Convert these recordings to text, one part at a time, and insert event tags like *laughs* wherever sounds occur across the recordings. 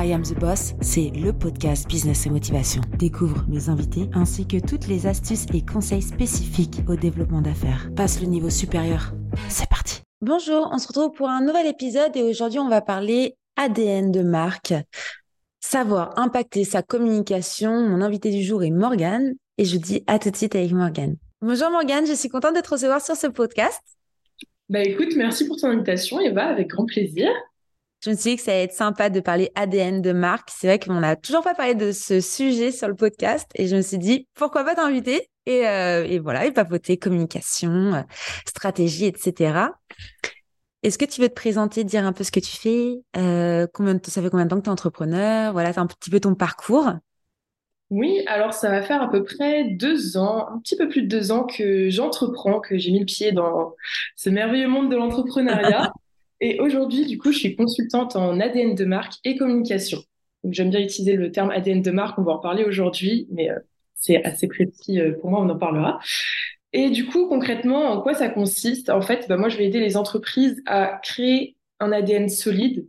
I Am the Boss, c'est le podcast Business et Motivation. Découvre mes invités ainsi que toutes les astuces et conseils spécifiques au développement d'affaires. Passe le niveau supérieur. C'est parti. Bonjour, on se retrouve pour un nouvel épisode et aujourd'hui on va parler ADN de marque. Savoir impacter sa communication. Mon invité du jour est Morgane et je dis à tout de suite avec Morgane. Bonjour Morgane, je suis contente de te recevoir sur ce podcast. Bah écoute, merci pour ton invitation Eva, avec grand plaisir. Je me suis dit que ça allait être sympa de parler ADN de marque. C'est vrai qu'on n'a toujours pas parlé de ce sujet sur le podcast et je me suis dit pourquoi pas t'inviter et, euh, et voilà, et papoter communication, euh, stratégie, etc. Est-ce que tu veux te présenter, dire un peu ce que tu fais euh, combien, Ça fait combien de temps que tu es entrepreneur? Voilà, c'est un petit peu ton parcours. Oui, alors ça va faire à peu près deux ans, un petit peu plus de deux ans que j'entreprends, que j'ai mis le pied dans ce merveilleux monde de l'entrepreneuriat. *laughs* Et aujourd'hui, du coup, je suis consultante en ADN de marque et communication. Donc, j'aime bien utiliser le terme ADN de marque, on va en parler aujourd'hui, mais euh, c'est assez précis euh, pour moi, on en parlera. Et du coup, concrètement, en quoi ça consiste? En fait, bah, moi, je vais aider les entreprises à créer un ADN solide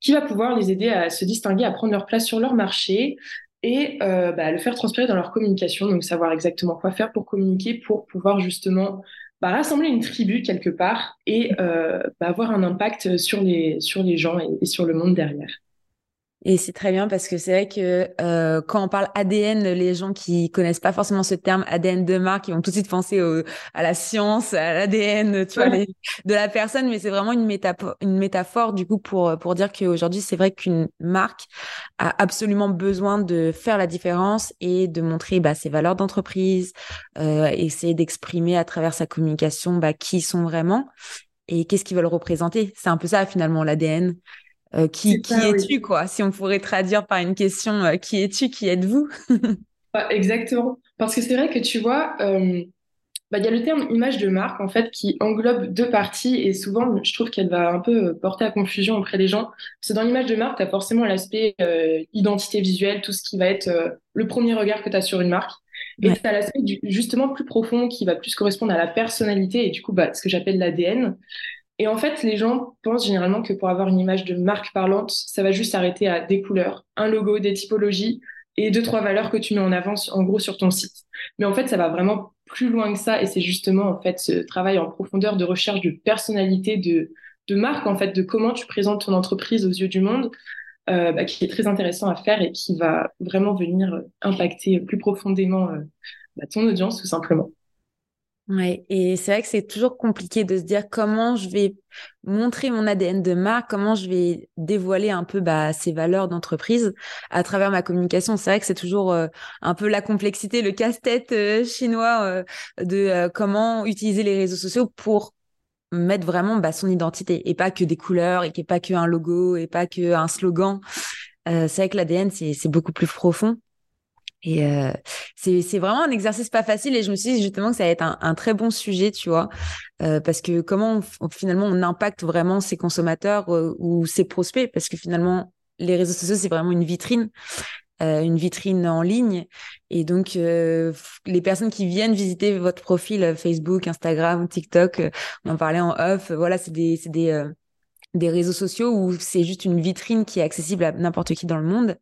qui va pouvoir les aider à se distinguer, à prendre leur place sur leur marché et euh, bah, le faire transpirer dans leur communication, donc savoir exactement quoi faire pour communiquer, pour pouvoir justement bah, rassembler une tribu quelque part et euh, bah, avoir un impact sur les, sur les gens et sur le monde derrière. Et c'est très bien parce que c'est vrai que euh, quand on parle ADN, les gens qui connaissent pas forcément ce terme ADN de marque, ils vont tout de suite penser à la science, à l'ADN, tu vois, de la personne, mais c'est vraiment une métaphore, une métaphore du coup pour pour dire qu'aujourd'hui c'est vrai qu'une marque a absolument besoin de faire la différence et de montrer bah, ses valeurs d'entreprise, euh, essayer d'exprimer à travers sa communication bah, qui ils sont vraiment et qu'est-ce qu'ils veulent représenter. C'est un peu ça finalement l'ADN. Euh, qui, qui es-tu, quoi? Si on pourrait traduire par une question, euh, qui es-tu Qui êtes-vous? *laughs* Exactement. Parce que c'est vrai que tu vois, euh, bah, il y a le terme image de marque, en fait, qui englobe deux parties et souvent, je trouve qu'elle va un peu porter à confusion auprès des gens. Parce que dans l'image de marque, tu as forcément l'aspect identité visuelle, tout ce qui va être le premier regard que tu as sur une marque. Et tu as l'aspect justement plus profond qui va plus correspondre à la personnalité et du coup, bah, ce que j'appelle l'ADN. Et en fait, les gens pensent généralement que pour avoir une image de marque parlante, ça va juste s'arrêter à des couleurs, un logo, des typologies et deux, trois valeurs que tu mets en avant, en gros, sur ton site. Mais en fait, ça va vraiment plus loin que ça et c'est justement, en fait, ce travail en profondeur de recherche de personnalité, de, marque, en fait, de comment tu présentes ton entreprise aux yeux du monde, euh, bah, qui est très intéressant à faire et qui va vraiment venir impacter plus profondément euh, bah, ton audience, tout simplement. Ouais, et c'est vrai que c'est toujours compliqué de se dire comment je vais montrer mon ADN de marque, comment je vais dévoiler un peu bah, ces valeurs d'entreprise à travers ma communication. C'est vrai que c'est toujours euh, un peu la complexité, le casse-tête euh, chinois euh, de comment utiliser les réseaux sociaux pour mettre vraiment bah, son identité et pas que des couleurs et pas que un logo et pas que un slogan. c'est vrai que l'ADN c'est beaucoup plus profond. Et euh, c'est vraiment un exercice pas facile et je me suis dit justement que ça va être un, un très bon sujet, tu vois, euh, parce que comment finalement on impacte vraiment ses consommateurs euh, ou ses prospects, parce que finalement les réseaux sociaux c'est vraiment une vitrine, euh, une vitrine en ligne. Et donc euh, les personnes qui viennent visiter votre profil Facebook, Instagram, TikTok, on en parlait en off, voilà c'est des c'est des des réseaux sociaux où c'est juste une vitrine qui est accessible à n'importe qui dans le monde.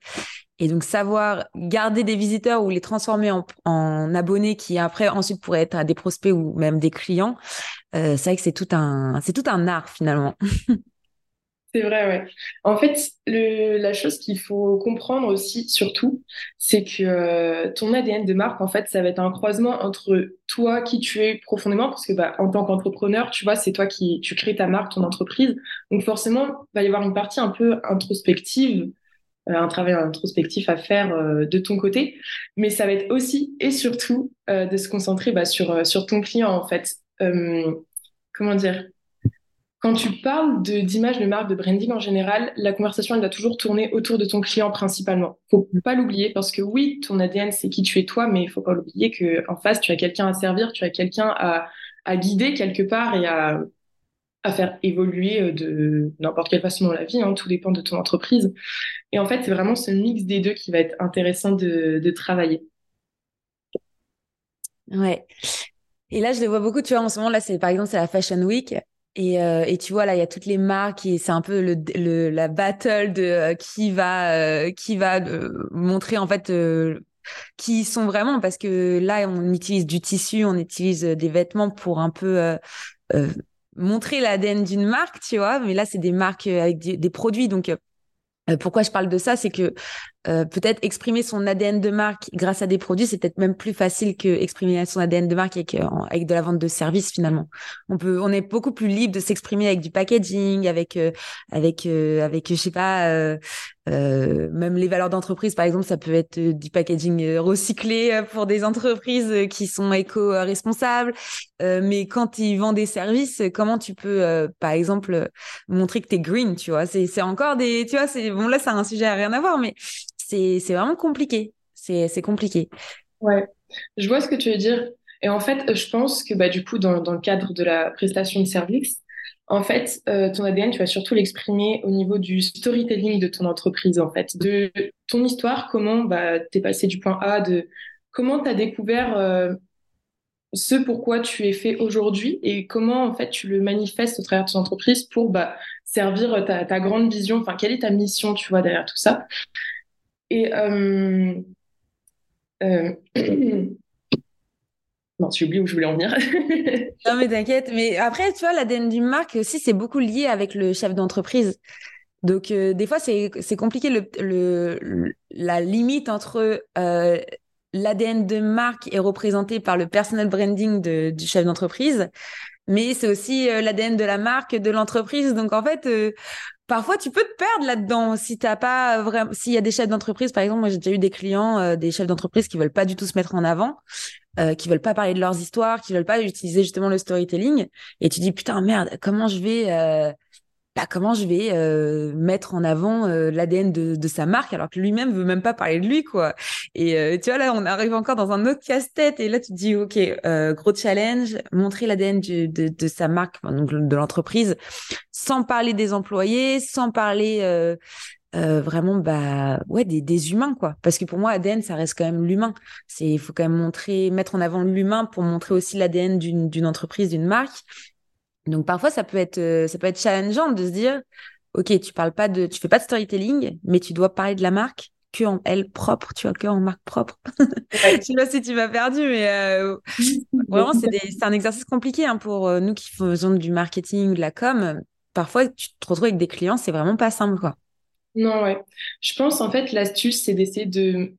Et donc savoir garder des visiteurs ou les transformer en, abonnés qui après ensuite pourraient être des prospects ou même des clients, euh, c'est vrai que c'est tout un c'est tout un art finalement. *laughs* C'est vrai, ouais. En fait, la chose qu'il faut comprendre aussi, surtout, c'est que euh, ton ADN de marque, en fait, ça va être un croisement entre toi, qui tu es profondément, parce que bah, en tant qu'entrepreneur, tu vois, c'est toi qui tu crées ta marque, ton entreprise. Donc forcément, il va y avoir une partie un peu introspective, un travail introspectif à faire euh, de ton côté, mais ça va être aussi et surtout de se concentrer bah, sur sur ton client, en fait. comment dire? Quand tu parles d'image de, marque, de branding en général, la conversation, elle va toujours tourner autour de ton client principalement. Faut pas l'oublier parce que oui, ton ADN, c'est qui tu es toi, mais il faut pas l'oublier qu'en face, tu as quelqu'un à servir, tu as quelqu'un à, à guider quelque part et à, faire évoluer euh, de n'importe quelle façon dans la vie, hein, tout dépend de ton entreprise. Et en fait, c'est vraiment ce mix des deux qui va être intéressant de, travailler. Ouais. Et là, je le vois beaucoup, tu vois, en ce moment, là, c'est par exemple, c'est la Fashion Week. Et, euh, et, tu vois, là, il y a toutes les marques et c'est un peu le, le, la battle de euh, qui va, qui va montrer en fait qui sont vraiment parce que là, on utilise du tissu, on utilise des vêtements pour un peu montrer l'ADN d'une marque, tu vois. Mais là, c'est des marques avec des, des produits. Donc, pourquoi je parle de ça, c'est que euh, peut-être exprimer son ADN de marque grâce à des produits, c'est peut-être même plus facile que exprimer son ADN de marque avec, euh, avec de la vente de services finalement. On peut, on est beaucoup plus libre de s'exprimer avec du packaging, avec, euh, avec, avec, je sais pas, même les valeurs d'entreprise par exemple, ça peut être du packaging recyclé pour des entreprises qui sont éco-responsables. mais quand ils vendent des services, comment tu peux, par exemple, montrer que tu es green, tu vois? C'est, c'est encore des, tu vois, c'est bon là, c'est un sujet à rien à voir, mais c'est vraiment compliqué. C'est compliqué. Ouais, je vois ce que tu veux dire. Et en fait, je pense que bah, du coup, dans, dans le cadre de la prestation de service, en fait, euh, ton ADN, tu vas surtout l'exprimer au niveau du storytelling de ton entreprise, en fait, de ton histoire, comment bah, tu es passé du point A, de comment tu as découvert euh, ce pourquoi tu es fait aujourd'hui et comment, en fait, tu le manifestes au travers de ton entreprise pour bah, servir ta, ta grande vision, enfin, quelle est ta mission, tu vois, derrière tout ça? Et euh, euh... *coughs* non, j'ai oublié où je voulais en venir. *laughs* non, mais t'inquiète. Mais après, tu vois, l'ADN d'une marque aussi, c'est beaucoup lié avec le chef d'entreprise. Donc, euh, des fois, c'est compliqué le, le, la limite entre l'ADN de marque est représenté par le personal branding du chef d'entreprise, mais c'est aussi l'ADN de la marque, de l'entreprise. Donc, en fait, parfois tu peux te perdre là-dedans. Si t'as pas vraiment s'il y a des chefs d'entreprise par exemple moi j'ai déjà eu des clients euh, des chefs d'entreprise qui veulent pas du tout se mettre en avant euh, qui veulent pas parler de leurs histoires qui veulent pas utiliser justement le storytelling. Et tu dis putain merde comment je vais euh, bah, comment je vais euh, mettre en avant euh, l'ADN de, sa marque alors que lui-même veut même pas parler de lui quoi. Et euh, tu vois là on arrive encore dans un autre casse-tête et là tu te dis ok gros challenge montrer l'ADN de, de, sa marque donc de l'entreprise sans parler des employés sans parler vraiment bah ouais des, humains quoi. Parce que pour moi ADN ça reste quand même l'humain. C'est il faut quand même montrer mettre en avant l'humain pour montrer aussi l'ADN d'une entreprise d'une marque donc parfois ça peut être euh, ça peut être challengeant de se dire ok tu parles pas de tu fais pas de storytelling mais tu dois parler de la marque que en elle propre. Tu vois que en marque propre. *laughs* Je sais pas si tu m'as perdu mais euh, vraiment c'est c'est un exercice compliqué hein, pour euh, nous qui faisons du marketing de la com. Parfois tu te retrouves avec des clients c'est vraiment pas simple quoi. Non ouais. Je pense en fait l'astuce c'est d'essayer de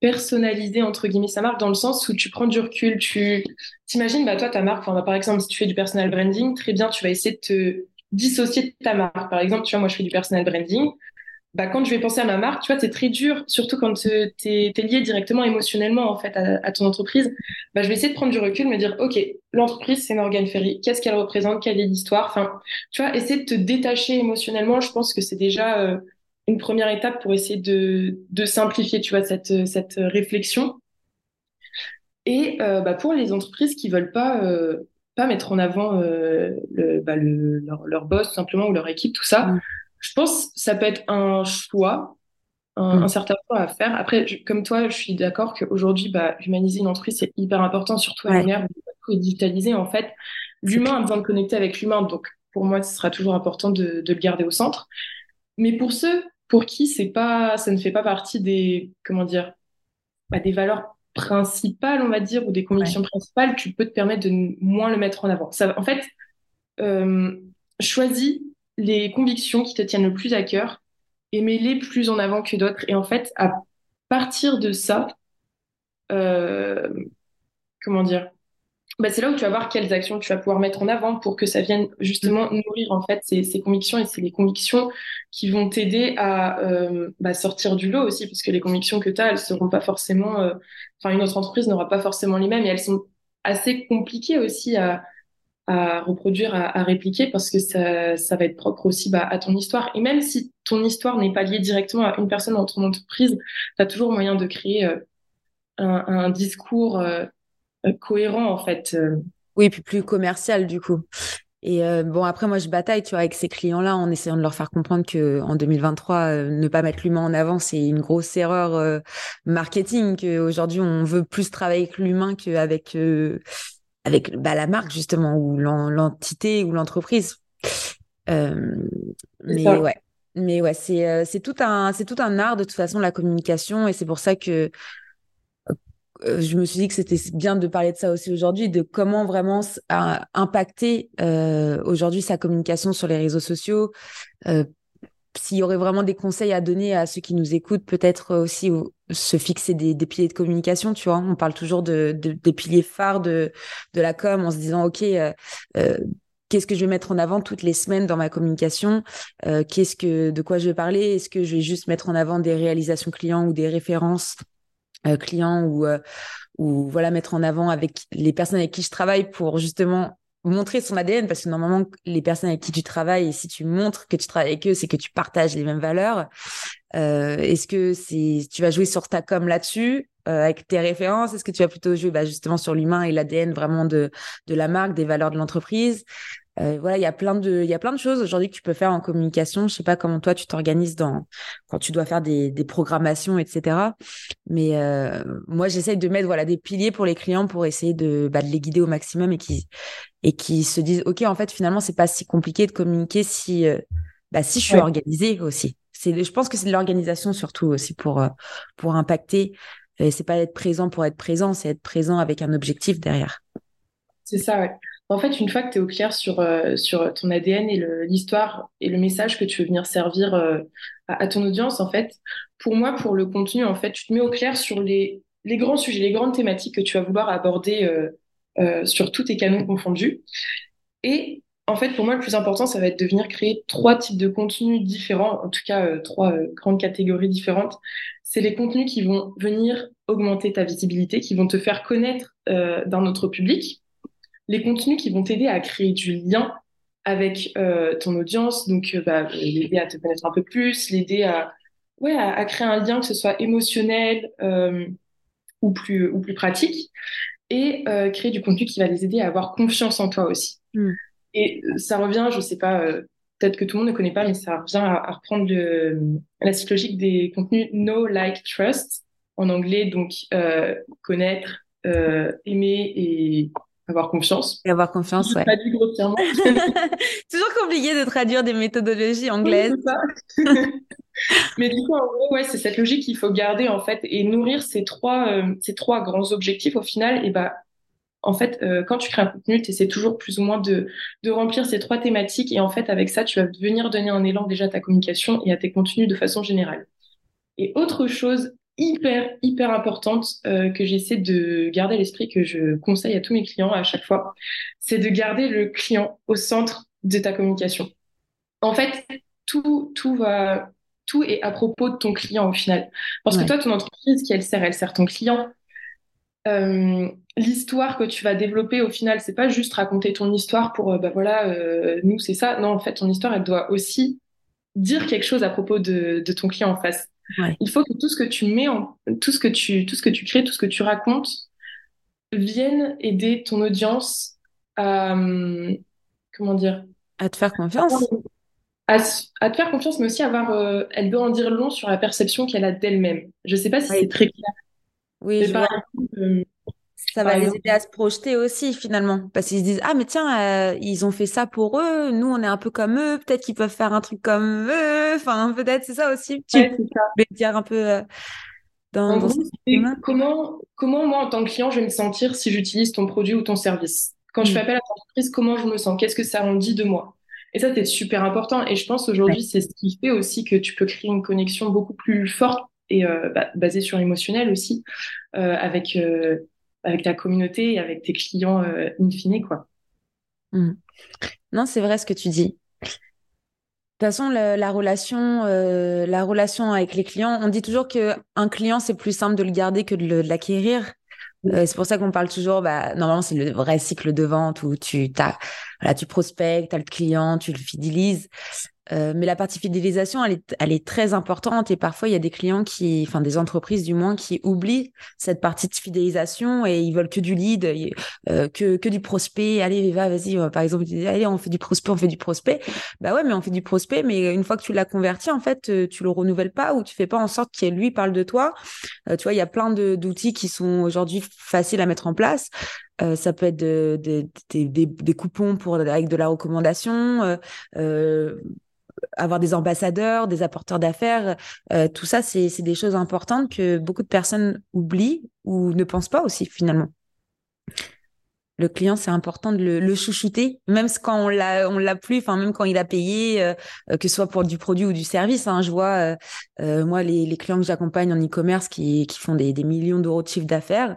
personnaliser entre guillemets sa marque dans le sens où tu prends du recul, tu t'imagines bah toi ta marque, enfin, bah, par exemple si tu fais du personal branding, très bien, tu vas essayer de te dissocier de ta marque. Par exemple, tu vois moi je fais du personal branding, bah quand je vais penser à ma marque, tu vois c'est très dur, surtout quand tu es, lié directement émotionnellement en fait à, ton entreprise. Bah je vais essayer de prendre du recul, me dire ok l'entreprise c'est Morgan Ferry, qu'est-ce qu'elle représente, quelle est l'histoire, enfin tu vois essayer de te détacher émotionnellement, je pense que c'est déjà euh, une première étape pour essayer de, de simplifier, tu vois, cette, cette réflexion. Et euh, bah, pour les entreprises qui veulent pas, euh, pas mettre en avant euh, le, bah, le, leur, leur, boss simplement ou leur équipe, tout ça, mm. je pense que ça peut être un choix, un, mm. certain choix à faire. Après, comme toi, je suis d'accord qu'aujourd'hui, bah, humaniser une entreprise, c'est hyper important, surtout à l'ère où digitalisé. En fait, l'humain a besoin de connecter avec l'humain. Donc, pour moi, ce sera toujours important de, de le garder au centre. Mais pour ceux pour qui c'est pas, ça ne fait pas partie des, comment dire, bah, des valeurs principales, on va dire, ou des convictions principales, tu peux te permettre de moins le mettre en avant. Ça, en fait, euh, choisis les convictions qui te tiennent le plus à cœur et mets-les plus en avant que d'autres. Et en fait, à partir de ça, euh, comment dire, bah, c'est là où tu vas voir quelles actions tu vas pouvoir mettre en avant pour que ça vienne justement nourrir en fait ces, convictions et c'est les convictions qui vont t'aider à euh, bah, sortir du lot aussi parce que les convictions que tu as elles seront pas forcément euh, enfin une autre entreprise n'aura pas forcément les mêmes et elles sont assez compliquées aussi à, reproduire, à, répliquer parce que ça, ça va être propre aussi bah, à ton histoire. Et même si ton histoire n'est pas liée directement à une personne dans ton entreprise, tu as toujours moyen de créer euh, un, discours cohérent en fait. Euh. Oui, puis plus commercial du coup. Et euh, bon, après, moi, je bataille, tu vois, avec ces clients-là, en essayant de leur faire comprendre que en 2023, ne pas mettre l'humain en avant, c'est une grosse erreur marketing. Qu'aujourd'hui, on veut plus travailler avec l'humain qu'avec avec bah, la marque justement ou l'entité ou l'entreprise. mais ouais, mais ouais, c'est c'est tout un c'est tout un art de toute façon la communication et c'est pour ça que euh, je me suis dit que c'était bien de parler de ça aussi aujourd'hui, de comment vraiment impacter euh, aujourd'hui sa communication sur les réseaux sociaux. Euh, S'il y aurait vraiment des conseils à donner à ceux qui nous écoutent, peut-être aussi se fixer des, piliers de communication, tu vois. On parle toujours de, de, des piliers phares de, de la com en se disant, OK, euh, euh qu'est-ce que je vais mettre en avant toutes les semaines dans ma communication? Euh, Qu'est-ce que de quoi je vais parler? Est-ce que je vais juste mettre en avant des réalisations clients ou des références? Euh, clients ou euh, ou voilà mettre en avant avec les personnes avec qui je travaille pour justement montrer son ADN parce que normalement les personnes avec qui tu travailles si tu montres que tu travailles avec eux c'est que tu partages les mêmes valeurs. Euh, est-ce que c'est tu vas jouer sur ta com là-dessus euh, avec tes références? Est-ce que tu vas plutôt jouer bah, justement sur l'humain et l'ADN vraiment de de la marque des valeurs de l'entreprise? Euh, voilà, il y a plein de, il y a plein de choses aujourd'hui que tu peux faire en communication. Je sais pas comment toi tu t'organises dans quand tu dois faire des, des programmations, etc. Mais euh, moi, j'essaye de mettre voilà des piliers pour les clients pour essayer de, bah, de les guider au maximum et qui et qui se disent ok en fait finalement c'est pas si compliqué de communiquer si euh, bah, si je suis organisée aussi. C'est, je pense que c'est de l'organisation surtout aussi pour pour impacter. Et c'est pas être présent pour être présent, c'est être présent avec un objectif derrière. C'est ça, ouais. En fait, une fois que tu es au clair sur, euh, ton ADN et l'histoire et le message que tu veux venir servir euh, à, ton audience, en fait, pour moi, pour le contenu, en fait, tu te mets au clair sur les, les grands sujets, les grandes thématiques que tu vas vouloir aborder euh, sur tous tes canaux confondus. Et en fait, pour moi, le plus important, ça va être de venir créer trois types de contenus différents, en tout cas trois grandes catégories différentes. C'est les contenus qui vont venir augmenter ta visibilité, qui vont te faire connaître d'un autre public les contenus qui vont t'aider à créer du lien avec euh, ton audience, donc euh, bah, l'aider à te connaître un peu plus, l'aider à, ouais, à, créer un lien, que ce soit émotionnel euh, ou, plus, ou plus pratique, et créer du contenu qui va les aider à avoir confiance en toi aussi. Mm. Et ça revient, je sais pas, peut-être que tout le monde ne connaît pas, mais ça revient à, reprendre le, la psychologie des contenus Know, Like, Trust, en anglais, donc connaître, aimer et avoir confiance. Et avoir confiance, ouais. grossièrement. *laughs* Toujours compliqué de traduire des méthodologies anglaises. *laughs* Mais du coup, en gros, ouais, c'est cette logique qu'il faut garder en fait et nourrir ces trois, euh, ces trois grands objectifs au final. Et bah, en fait, euh, quand tu crées un contenu, tu essaies toujours plus ou moins de, de remplir ces trois thématiques. Et en fait, avec ça, tu vas venir donner un élan déjà à ta communication et à tes contenus de façon générale. Et autre chose hyper, hyper importante euh, que j'essaie de garder à l'esprit, que je conseille à tous mes clients à chaque fois, c'est de garder le client au centre de ta communication. En fait, tout, tout va, tout est à propos de ton client au final. Parce que toi, ton entreprise, qui elle sert, elle sert ton client. Euh, l'histoire que tu vas développer au final, c'est pas juste raconter ton histoire pour, euh, bah voilà, nous c'est ça. Non, en fait, ton histoire, elle doit aussi dire quelque chose à propos de, de ton client en face. Il faut que tout ce que tu mets en, tout ce que tu, tout ce que tu crées, tout ce que tu racontes vienne aider ton audience à, comment dire, à te faire confiance. À, te faire confiance, mais aussi avoir, euh, elle doit en dire long sur la perception qu'elle a d'elle-même. Je sais pas si c'est très clair. Oui, je vois. Euh, ça va les aider à se projeter aussi finalement, parce qu'ils se disent ah mais tiens euh, ils ont fait ça pour eux, nous on est un peu comme eux, peut-être qu'ils peuvent faire un truc comme eux, enfin peut-être c'est ça aussi. Tu ouais, vais dire un peu euh, dans, comment comment moi en tant que client je vais me sentir si j'utilise ton produit ou ton service? Quand je mm. fais appel à ton entreprise, comment je me sens, qu'est-ce que ça en dit de moi? Et ça c'est super important. Et je pense aujourd'hui c'est ce qui fait aussi que tu peux créer une connexion beaucoup plus forte et euh, bah, basée sur l'émotionnel aussi avec avec ta communauté et avec tes clients euh, in fine, quoi. Mmh. Non, c'est vrai ce que tu dis. De toute façon, la, relation, euh, la relation avec les clients, on dit toujours que un client c'est plus simple de le garder que de l'acquérir. Euh, c'est pour ça qu'on parle toujours, bah, normalement, c'est le vrai cycle de vente où tu, as, voilà, tu prospectes, tu as le client, tu le fidélises. Euh, mais la partie fidélisation, elle est, elle est très importante et parfois il y a des clients qui, enfin des entreprises du moins, qui oublient cette partie de fidélisation et ils veulent que du lead, euh, que, que du prospect. Allez, va, vas-y. Euh, par exemple, allez, on fait du prospect, on fait du prospect. Bah ouais, mais on fait du prospect, mais une fois que tu l'as converti, en fait, tu le renouvelles pas ou tu fais pas en sorte qu'il lui parle de toi. tu vois, il y a plein d'outils qui sont aujourd'hui faciles à mettre en place. Ça peut être des, des, coupons pour, avec de la recommandation, avoir des ambassadeurs, des apporteurs d'affaires. tout ça, c'est des choses importantes que beaucoup de personnes oublient ou ne pensent pas aussi finalement le client, c'est important de le, chouchouter, même quand on l'a, on l'a plus, enfin même quand il a payé, euh, euh, que ce soit pour du produit ou du service. Hein, je vois, euh, moi, les, clients que j'accompagne en e-commerce qui, font des, millions d'euros de chiffre d'affaires,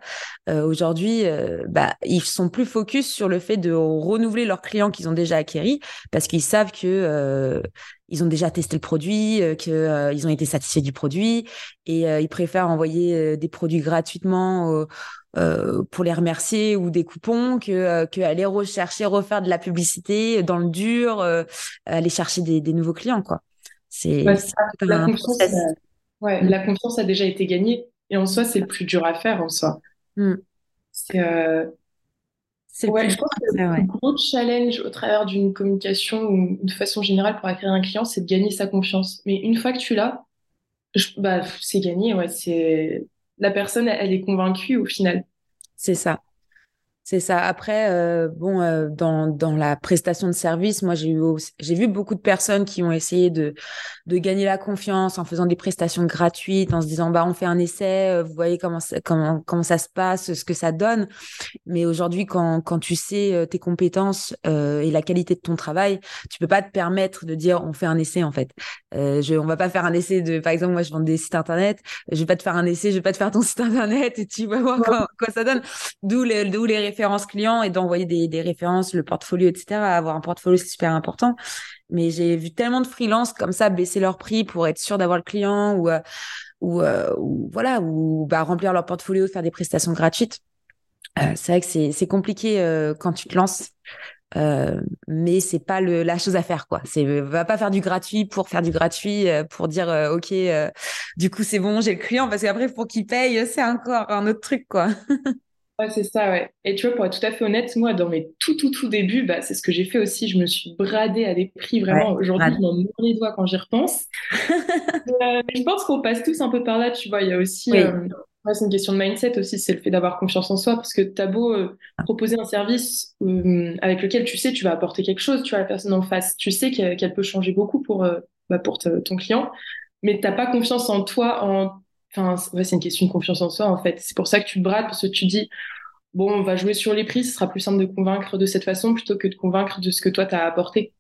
aujourd'hui, bah, ils sont plus focus sur le fait de renouveler leurs clients qu'ils ont déjà acquéris, parce qu'ils savent que ils ont déjà testé le produit, qu'ils ils ont été satisfaits du produit, et ils préfèrent envoyer des produits gratuitement euh, pour les remercier ou des coupons que, euh, que aller rechercher, refaire de la publicité dans le dur, euh, aller chercher des, des, nouveaux clients, quoi. C'est la, confiance a, ouais, mm. la confiance a déjà été gagnée et en soi, c'est le plus dur à faire en soi. Mm. C'est ouais, je pense que le gros challenge au travers d'une communication ou de façon générale pour acquérir un client, c'est de gagner sa confiance. Mais une fois que tu l'as, bah, c'est gagné, ouais, c'est la personne, elle est convaincue au final. C'est ça. C'est ça. Après, euh, bon, euh, dans, dans la prestation de service, moi, j'ai eu j'ai vu beaucoup de personnes qui ont essayé de de gagner la confiance en faisant des prestations gratuites, en se disant bah on fait un essai, euh, vous voyez comment ça, comment comment ça se passe, ce que ça donne. Mais aujourd'hui, quand quand tu sais tes compétences et la qualité de ton travail, tu peux pas te permettre de dire on fait un essai en fait. je on va pas faire un essai de par exemple moi je vends des sites internet, je vais pas te faire un essai, je vais pas te faire ton *laughs* site internet et tu vas voir quoi, quoi ça donne. D'où les d'où les références clients et d'envoyer des, références, le portfolio, etc. Avoir un portfolio, c'est super important. Mais j'ai vu tellement de freelances comme ça baisser leur prix pour être sûr d'avoir le client ou, euh, ou, euh, ou, voilà, ou bah, remplir leur portfolio, faire des prestations gratuites. Euh, c'est vrai que c'est, compliqué quand tu te lances. Mais c'est pas la chose à faire quoi. C'est va pas faire du gratuit pour faire du gratuit pour dire ok du coup c'est bon j'ai le client parce qu'après pour qu'il paye c'est encore un autre truc quoi. *laughs* Ouais, c'est ça, ouais. Et tu vois, pour être tout à fait honnête, moi, dans mes tout, tout, tout débuts, bah, c'est ce que j'ai fait aussi. Je me suis bradée à des prix vraiment. Aujourd'hui, je m'en mords les doigts quand j'y repense. *laughs* Euh, je pense qu'on passe tous un peu par là, tu vois. Il y a aussi, euh, c'est une question de mindset aussi, c'est le fait d'avoir confiance en soi, parce que tu as beau euh, proposer un service avec lequel tu sais tu vas apporter quelque chose, tu vois, la personne en face, tu sais qu'elle peut changer beaucoup pour, bah, pour ton client, mais t'as pas confiance en toi, en Enfin, c'est une question de confiance en soi, en fait. C'est pour ça que tu te brades, parce que tu dis, bon, on va jouer sur les prix, ce sera plus simple de convaincre de cette façon plutôt que de convaincre de ce que toi, tu as apporté.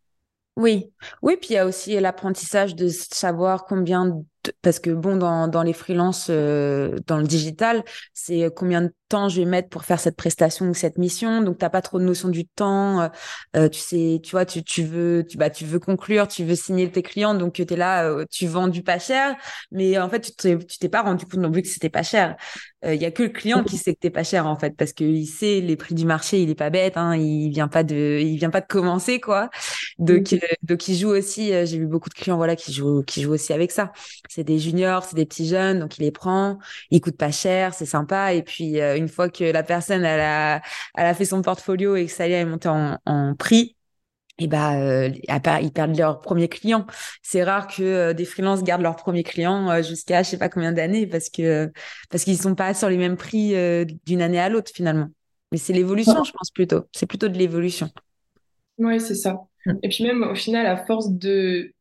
Oui, oui, puis il y a aussi l'apprentissage de savoir combien, parce que bon, dans, les freelances, euh, dans le digital, c'est combien de temps je vais mettre pour faire cette prestation ou cette mission. Donc, t'as pas trop de notion du temps. Euh, euh, tu sais, tu vois, tu, tu veux, tu, bah, tu veux conclure, tu veux signer tes clients. Donc, tu es là, tu vends du pas cher. Mais en fait, tu t'es, tu t'es pas rendu compte non plus que c'était pas cher. Il y a que le client qui sait que t'es pas cher, en fait, parce qu'il sait les prix du marché, il est pas bête, hein, il vient pas de, il vient pas de commencer, quoi. Donc, donc, il joue aussi, j'ai vu beaucoup de clients, voilà, qui jouent, qui jouent aussi avec ça c'est des juniors, c'est des petits jeunes, donc il les prend, ils coûtent pas cher, c'est sympa. Et puis euh, une fois que la personne elle a, elle a fait son portfolio et que ça y est monté en, en prix, et bah euh, ils perdent leur premier client. C'est rare que euh, des freelances gardent leur premier client jusqu'à je sais pas combien d'années parce que parce qu'ils sont pas sur les mêmes prix d'une année à l'autre finalement. Mais c'est l'évolution, je pense plutôt. C'est plutôt de l'évolution. Oui, c'est ça. Mm. Et puis même au final, à force de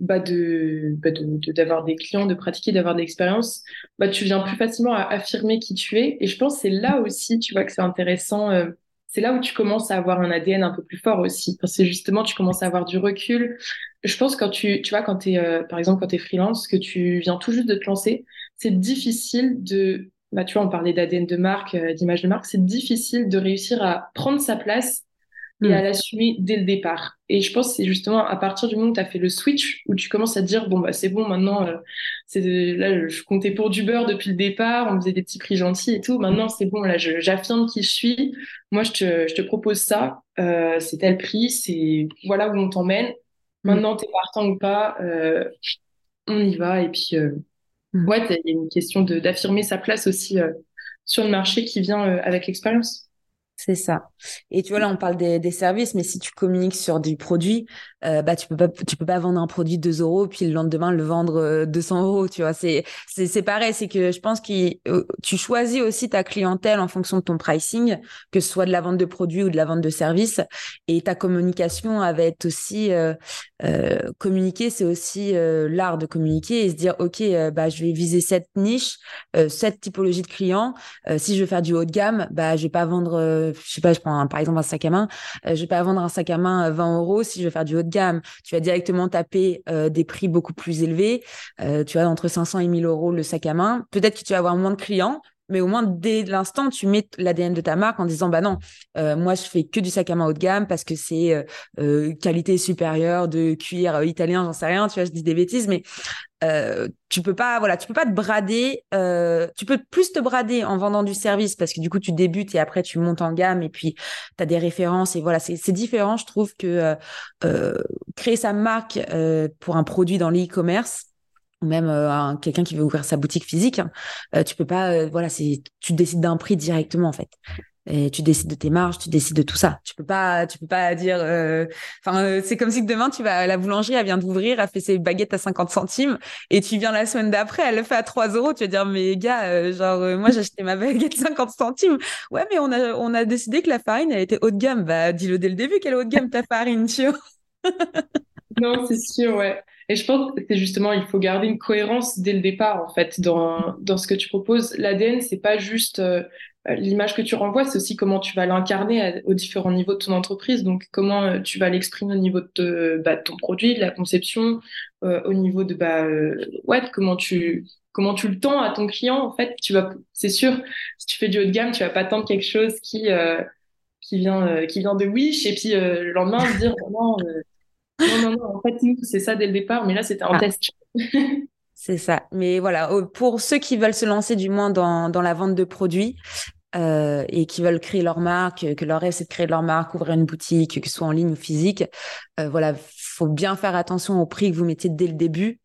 bah de bah de d'avoir des clients, de pratiquer, d'avoir des expériences, bah tu viens plus facilement à affirmer qui tu es. Et je pense c'est là aussi, tu vois, que c'est intéressant. Euh, c'est là où tu commences à avoir un ADN un peu plus fort aussi, parce que justement tu commences à avoir du recul. Je pense quand tu tu vois quand t'es euh, par exemple quand t'es freelance, que tu viens tout juste de te lancer, c'est difficile de bah tu vois on parlait d'ADN de marque, euh, d'image de marque, c'est difficile de réussir à prendre sa place et à hmm. l'assumer dès le départ. Et je pense que c'est justement à partir du moment où tu as fait le switch, où tu commences à te dire, bon, bah, c'est bon, maintenant, euh, c'est là, je comptais pour du beurre depuis le départ, on faisait des petits prix gentils et tout. Maintenant, c'est bon, là, j'affirme qui je suis. Moi, je te, je te propose ça, euh, c'est tel prix, c'est voilà où on t'emmène. Hmm. Maintenant, t'es partant ou pas, euh, on y va. Et puis, euh, mm. ouais, il y a une question d'affirmer sa place aussi sur le marché qui vient avec l'expérience. C'est ça. Et tu vois, là, on parle des, services, mais si tu communiques sur du produit, euh, bah tu peux pas tu peux pas vendre un produit 2 euros puis le lendemain le vendre 200 euros tu vois. C'est c'est c'est pareil. C'est que je pense que tu choisis aussi ta clientèle en fonction de ton pricing que ce soit de la vente de produits ou de la vente de services. Et ta communication va être aussi communiquer. C'est aussi l'art de communiquer et se dire ok bah je vais viser cette niche cette typologie de clients si je veux faire du haut de gamme bah je vais pas vendre je sais pas je prends par exemple un sac à main. Je vais pas vendre un sac à main 20 euros. Si je veux faire du haut de Tu vas directement taper euh, des prix beaucoup plus élevés. Euh, tu as entre 500 et 1000 euros le sac à main. Peut-être que tu vas avoir moins de clients, mais au moins dès l'instant tu mets l'ADN de ta marque en disant bah non euh, moi je fais que du sac à main haut de gamme parce que c'est qualité supérieure de cuir italien j'en sais rien tu vois je dis des bêtises mais euh, tu peux pas voilà tu peux pas te brader euh, tu peux plus te brader en vendant du service parce que du coup tu débutes et après tu montes en gamme et puis tu as des références et voilà c'est différent je trouve que euh, créer sa marque pour un produit dans l'e-commerce ou même quelqu'un qui veut ouvrir sa boutique physique hein, tu peux pas voilà c'est tu décides d'un prix directement en fait et tu décides de tes marges, tu décides de tout ça. Tu peux pas, tu peux pas dire. Euh, enfin, euh, c'est comme si demain tu vas la boulangerie, elle vient d'ouvrir, elle fait ses baguettes à 50 centimes, et tu viens la semaine d'après, elle le fait à 3 euros. Tu vas dire, mais gars, euh, genre moi j'ai acheté ma baguette *laughs* 50 centimes. Ouais, mais on a on a décidé que la farine elle était haut de gamme. Bah dis-le dès le début qu'elle est haut de gamme ta farine, tu vois. *laughs* non, c'est sûr, ouais. Et je pense que c'est justement, il faut garder une cohérence dès le départ, en fait, dans, dans ce que tu proposes. L'ADN, c'est pas juste l'image que tu renvoies, c'est aussi comment tu vas l'incarner aux différents niveaux de ton entreprise. Donc, comment euh, tu vas l'exprimer au niveau de, bah, de, ton produit, de la conception, euh, au niveau de, bah, ouais, comment tu, comment tu le tends à ton client. En fait, tu vas, c'est sûr, si tu fais du haut de gamme, tu vas pas tendre quelque chose qui, qui vient, qui vient de Wish et puis le lendemain dire oh non, non, non, non, en fait, c'est ça dès le départ, mais là, c'était un ah. test. *laughs* C'est ça. Mais voilà, pour ceux qui veulent se lancer du moins dans, dans la vente de produits, euh, et qui veulent créer leur marque, que leur rêve c'est de créer leur marque, ouvrir une boutique, que ce soit en ligne ou physique, euh, voilà, faut bien faire attention au prix que vous mettez dès le début.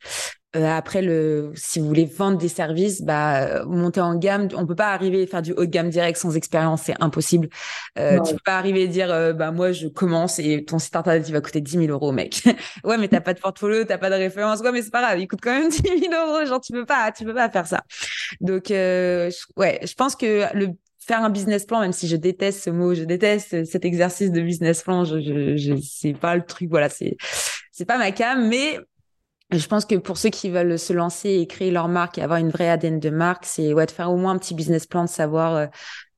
Euh, après, le, si vous voulez vendre des services, bah, monter en gamme, on peut pas arriver à faire du haut de gamme direct sans expérience, c'est impossible. Euh, Tu peux pas arriver à dire, euh, bah moi je commence et ton site internet il va coûter 10 000 euros, mec. *laughs* ouais, mais t'as pas de portfolio, t'as pas de référence. Ouais, mais c'est pas grave, il coûte quand même *laughs* 10 000 euros. Genre tu peux pas, tu peux pas faire ça. Donc euh, ouais, je pense que le faire un business plan, même si je déteste ce mot, je déteste cet exercice de business plan, je, je, pas le truc, voilà, c'est c'est pas ma cam, mais je pense que pour ceux qui veulent se lancer et créer leur marque et avoir une vraie ADN de marque, c'est ouais, de faire au moins un petit business plan, de savoir euh,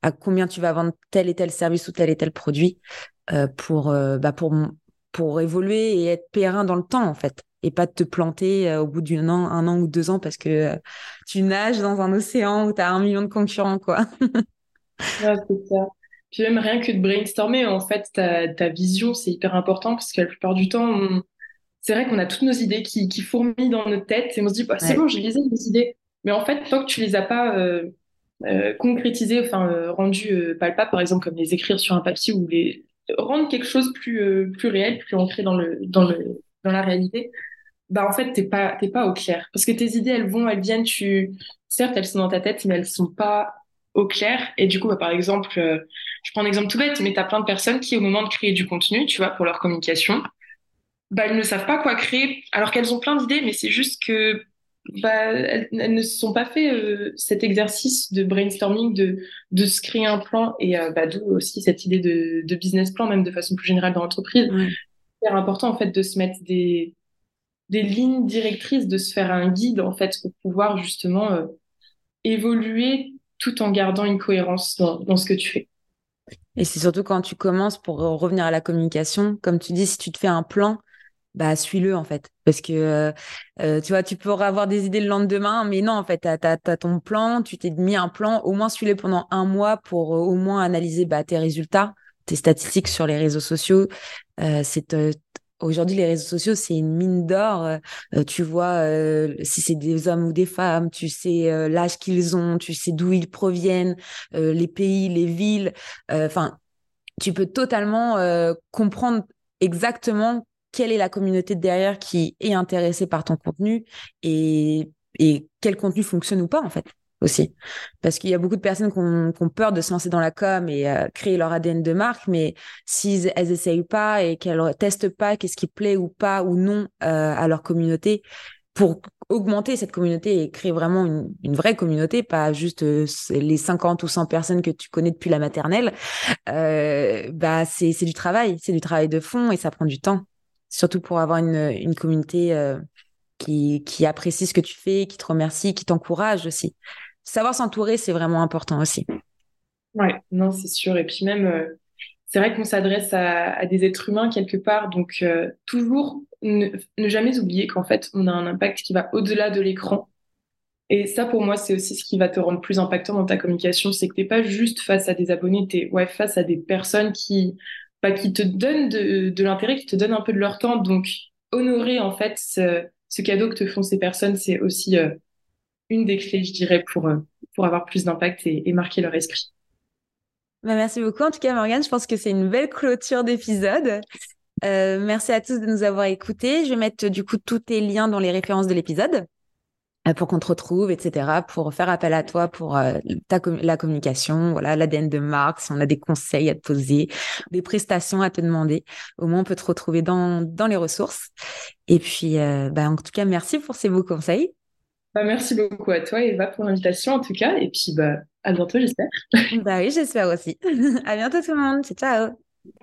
à combien tu vas vendre tel et tel service ou tel et tel produit euh, pour, euh, bah pour, pour évoluer et être périn dans le temps, en fait. Et pas te planter au bout d'un an, un an ou deux ans parce que tu nages dans un océan où tu as un million de concurrents, quoi. *laughs* ouais, c'est ça. Puis même rien que de brainstormer, en fait, ta, ta vision, c'est hyper important parce que la plupart du temps, on c'est vrai qu'on a toutes nos idées qui, qui, fourmillent dans notre tête et on se dit, bah, c'est bon, j'ai les mes idées. Mais en fait, tant que tu les as pas euh, euh, concrétisées, enfin, euh, rendues euh, palpables, par exemple, comme les écrire sur un papier ou les rendre quelque chose plus, euh, plus réel, plus ancré dans, le, dans, le, dans la réalité, bah, en fait, t'es pas, t'es pas au clair. Parce que tes idées, elles vont, elles viennent, tu, certes, elles sont dans ta tête, mais elles sont pas au clair. Et du coup, bah, par exemple, je prends un exemple tout bête, mais tu as plein de personnes qui, au moment de créer du contenu, tu vois, pour leur communication, bah, elles ne savent pas quoi créer, alors qu'elles ont plein d'idées, mais c'est juste que bah, elles, ne se sont pas fait euh, cet exercice de brainstorming, de, de se créer un plan, et euh, bah, d'où aussi cette idée de, de, business plan, même de façon plus générale dans l'entreprise. C'est important en fait de se mettre des, des lignes directrices, de se faire un guide en fait pour pouvoir justement euh, évoluer tout en gardant une cohérence dans, ce que tu fais. Et c'est surtout quand tu commences pour revenir à la communication, comme tu dis, si tu te fais un plan, bah suis-le en fait parce que euh, euh, tu vois tu pourras avoir des idées le lendemain mais non en fait tu as, ton plan tu t'es mis un plan au moins suis-le pendant un mois pour euh, au moins analyser bah, tes résultats tes statistiques sur les réseaux sociaux c'est Aujourd'hui, les réseaux sociaux, c'est une mine d'or. tu vois si c'est des hommes ou des femmes, tu sais l'âge qu'ils ont, tu sais d'où ils proviennent, les pays, les villes. Enfin, tu peux totalement comprendre exactement quelle est la communauté derrière qui est intéressée par ton contenu et, et quel contenu fonctionne ou pas en fait. Aussi. Parce qu'il y a beaucoup de personnes qui ont, peur de se lancer dans la com et euh, créer leur ADN de marque, mais si elles essayent pas et qu'elles testent pas qu'est-ce qui plaît ou pas ou non euh, à leur communauté, pour augmenter cette communauté et créer vraiment une, vraie communauté, pas juste euh, les 50 ou 100 personnes que tu connais depuis la maternelle, bah c'est du travail, c'est du travail de fond et ça prend du temps. Surtout pour avoir une, une communauté qui, qui apprécie ce que tu fais, qui te remercie, qui t'encourage aussi. Savoir s'entourer, c'est vraiment important aussi. Ouais, non, c'est sûr. Et puis même, c'est vrai qu'on s'adresse à, des êtres humains quelque part, donc toujours ne, jamais oublier qu'en fait, on a un impact qui va au-delà de l'écran. Et ça, pour moi, c'est aussi ce qui va te rendre plus impactant dans ta communication. C'est que tu n'es pas juste face à des abonnés, tu es ouais, face à des personnes qui, bah, qui te donnent de, l'intérêt, qui te donnent un peu de leur temps. Donc, honorer, en fait, ce, cadeau que te font ces personnes, c'est aussi euh, une des clés, je dirais, pour, euh, pour avoir plus d'impact et, marquer leur esprit. Bah, merci beaucoup. En tout cas, Morgane, je pense que c'est une belle clôture d'épisode. Euh, merci à tous de nous avoir écoutés. Je vais mettre du coup tous tes liens dans les références de l'épisode euh, pour qu'on te retrouve, etc., pour faire appel à toi pour ta la communication, voilà, l'ADN de marque, si on a des conseils à te poser, des prestations à te demander, au moins on peut te retrouver dans, dans les ressources. Et puis, bah, en tout cas, merci pour ces beaux conseils. Bah, merci beaucoup à toi, Eva, pour l'invitation en tout cas. Et puis, bah, à bientôt, j'espère. *laughs* bah oui, j'espère aussi. *laughs* à bientôt tout le monde. Ciao.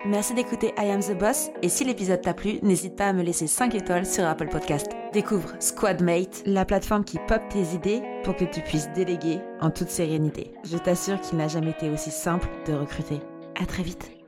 Merci d'écouter I Am the Boss et si l'épisode t'a plu, n'hésite pas à me laisser 5 étoiles sur Apple Podcast. Découvre Squadmate, la plateforme qui pop tes idées pour que tu puisses déléguer en toute sérénité. Je t'assure qu'il n'a jamais été aussi simple de recruter. À très vite.